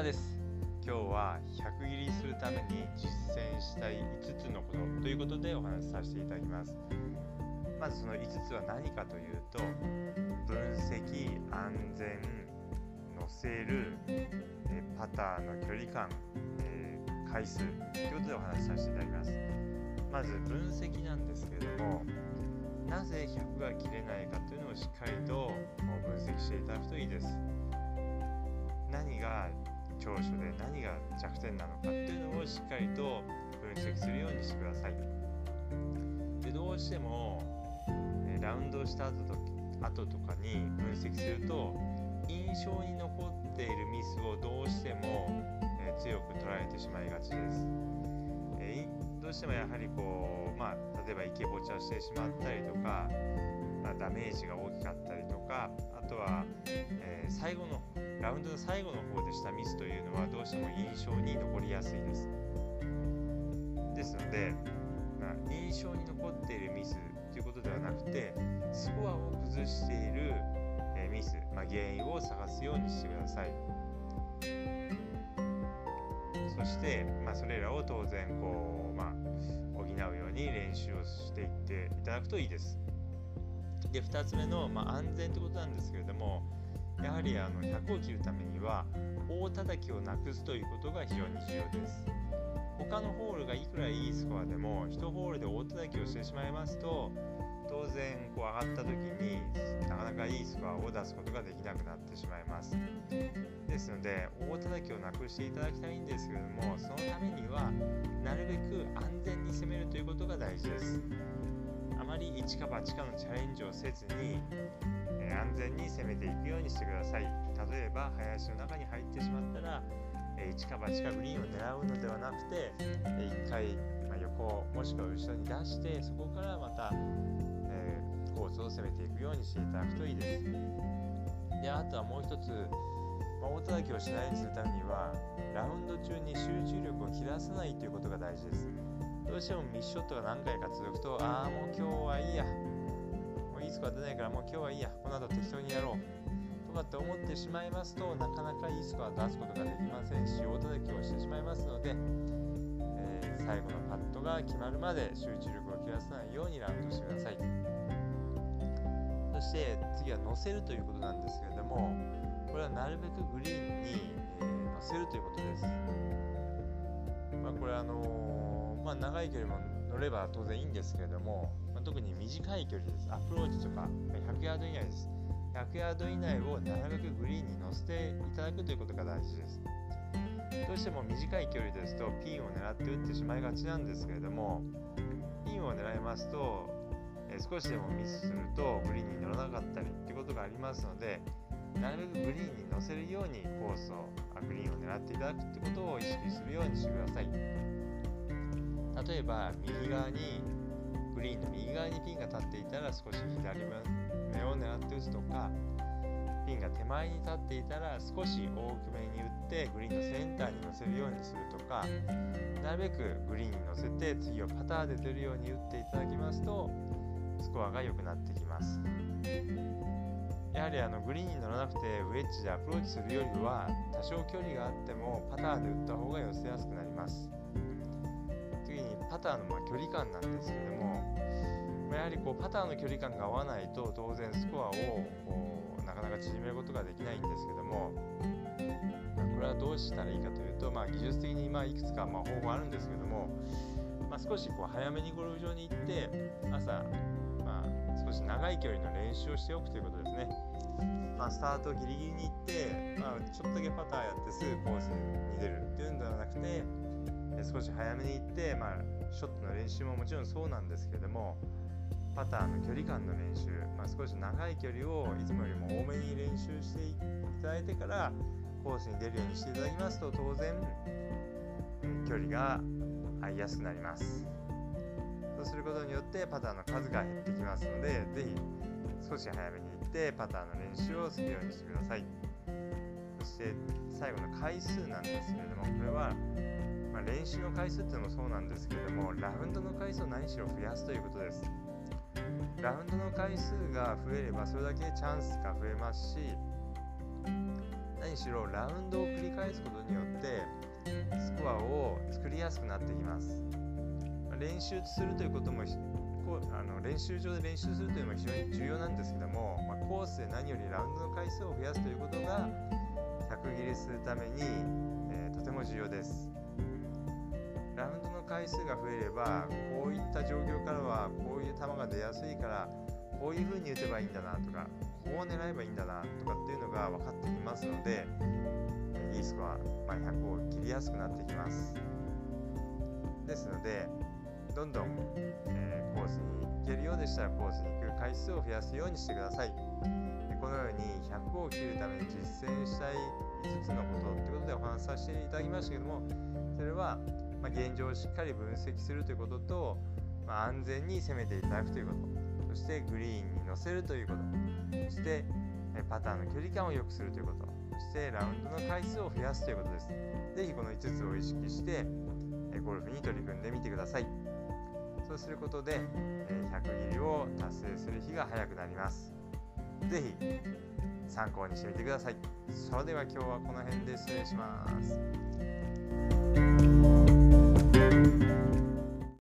山です。今日は100切りするために実践したい5つのことということでお話しさせていただきます。まずその5つは何かというと分析安全乗せるパターの距離感え回数ということでお話しさせていただきます。まず分析なんですけれどもなぜ100が切れないかというのをしっかりと分析していただくといいです。何が長所で何が弱点なのかっていうのをしっかりと分析するようにしてください。でどうしてもラウンドした後と後とかに分析すると印象に残っているミスをどうしても、え強く捉えてしまいがちです、えどうしてもやはりこう、まあ、例えばイケボチャしてしまったりとか、まあ、ダメージが大きかったりとかあとは、最後のラウンドの最後の方でしたミスというのはどうしても印象に残りやすいです。ですので、まあ、印象に残っているミスということではなくてスコアを崩している、えミス、まあ、原因を探すようにしてください。そして、まあ、それらを当然こう、まあ、補うように練習をしていっていただくといいです。で2つ目の、まあ、安全ということなんですけれどもやはりあの100を切るためには大叩きをなくすということが非常に重要です。他のホールがいくらいいスコアでも1ホールで大叩きをしてしまいますと当然こう上がった時になかなかいいスコアを出すことができなくなってしまいます。ですので大叩きをなくしていただきたいんですけれどもそのためにはなるべく安全に攻めるということが大事です。あまり一か八かのチャレンジをせずに全に攻めていくようにしてください。例えば林の中に入ってしまったら一か八かグリーンを狙うのではなくて1回横もしくは後ろに出してそこからまた、え、コースを攻めていくようにしていただくといいです。であとはもう一つ、まあ、大叩きをしないようにするためにはラウンド中に集中力を切らさないということが大事です。どうしてもミスショットが何回か続くとああもう今日はいいや。いスコア出ないからもう今日はいいやこの後適当にやろう。とかって思ってしまいますとなかなかいいスコア出すことができませんし大叩きをしてしまいますので、えー、最後のパットが決まるまで集中力を切らさないようにラウンドしてください。そして次は乗せるということなんですけれどもこれはなるべくグリーンに、えー、乗せるということです。まあ、これあのー、まあ、長い距離も乗れば当然いいんですけれどもまあ、特に短い距離です。アプローチとか100ヤード以内です。100ヤード以内をなるべくグリーンに乗せていただくということが大事です。どうしても短い距離ですとピンを狙って打ってしまいがちなんですけれどもピンを狙いますと、え少しでもミスするとグリーンに乗らなかったりっていうことがありますのでなるべくグリーンに乗せるようにコースをグリーンを狙っていただくってことを意識するようにしてください例えば右側にグリーンの右側にピンが立っていたら少し左目を狙って打つとかピンが手前に立っていたら少し大きめに打ってグリーンのセンターに乗せるようにするとかなるべくグリーンに乗せて次はパターで出るように打っていただきますとスコアが良くなってきます。やはりあのグリーンに乗らなくてウェッジでアプローチするよりは多少距離があってもパターで打った方が寄せやすくなります。パターのま距離感なんですけどもやはりこうパターの距離感が合わないと当然スコアをなかなか縮めることができないんですけどもこれはどうしたらいいかというと、まあ、技術的にまいくつかま方法あるんですけども、まあ、少しこう早めにゴルフ場に行って朝、まあ、少し長い距離の練習をしておくということですね。まあ、スタートギリギリに行って、まあ、ちょっとだけパターやってすぐコースに出るっていうんではなくて少し早めに行って、まあ、ショットの練習ももちろんそうなんですけれどもパターの距離感の練習、まあ、少し長い距離をいつもよりも多めに練習していただいてからコースに出るようにしていただきますと当然距離が合いやすくなります。そうすることによってパターの数が減ってきますので是非少し早めに行ってパターの練習をするようにしてください。そして最後の回数なんですけれどもこれはまあ、練習の回数っていうのもそうなんですけれどもラウンドの回数を何しろ増やすということです。ラウンドの回数が増えればそれだけチャンスが増えますし何しろラウンドを繰り返すことによってスコアを作りやすくなってきます。練習するということもあの練習場で練習するというのも非常に重要なんですけども、まあ、コースで何よりラウンドの回数を増やすということが100切りするために、えー、とても重要です。ラウンドの回数が増えればこういった状況からはこういう球が出やすいからこういう風に打てばいいんだなとかこう狙えばいいんだなとかっていうのが分かってきますのでいいスコア、まあ、100を切りやすくなってきます。ですのでどんどん、えー、コースに行けるようでしたらコースに行く回数を増やすようにしてください。このように100を切るために実践したい5つのことということでお話しさせていただきましたけどもそれは、ま、現状をしっかり分析するということと、ま、安全に攻めていただくということ。そしてグリーンに乗せるということ。そしてパターンの距離感を良くするということ。そしてラウンドの回数を増やすということです。是非この5つを意識してゴルフに取り組んでみてください。そうすることで100切りを達成する日が早くなります。是非参考にしてみてください。それでは今日はこの辺で失礼します。